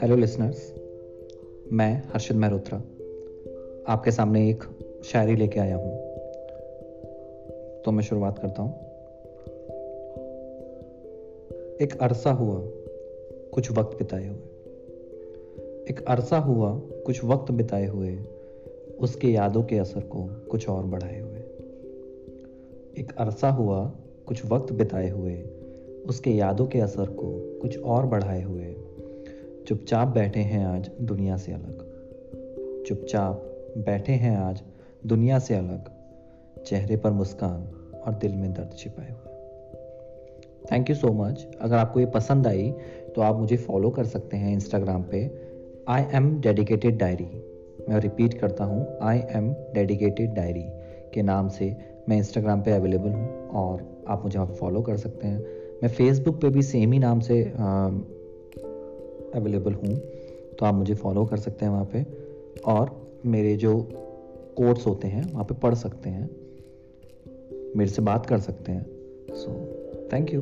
Hello listeners मैं हर्षद मेहरोत्रा आपके सामने एक शायरी लेके आया हूँ। तो मैं शुरुआत करता हूँ। एक अरसा हुआ, कुछ वक्त बिताए हुए। एक अरसा हुआ, कुछ वक्त बिताए हुए, उसके यादों के असर को कुछ और बढ़ाए हुए। एक अरसा हुआ कुछ वक्त बिताए हुए, उसके यादों के असर को कुछ और बढ़ाए हुए। चुपचाप बैठे हैं आज दुनिया से अलग। चुपचाप बैठे हैं आज दुनिया से अलग। चेहरे पर मुस्कान और दिल में दर्द छिपाए हुए। थैंक यू सो मच अगर आपको ये पसंद आई तो आप मुझे फॉलो कर सकते हैं इंस्टाग्राम पे। आई एम डेडिकेटेड डायरी मैं रिपीट करता हूँ आई एम डेडिकेटेड डायरी के नाम से मैं इंस्टाग्राम पे अवेलेबल हूँ और आप मुझे वहाँ फॉलो कर सकते हैं। मैं फेसबुक पे भी सेम ही नाम से अवेलेबल हूँ तो आप मुझे फॉलो कर सकते हैं वहाँ पे। और मेरे जो कोर्स होते हैं, वहाँ पे पढ़ सकते हैं, मेरे से बात कर सकते हैं। So thank you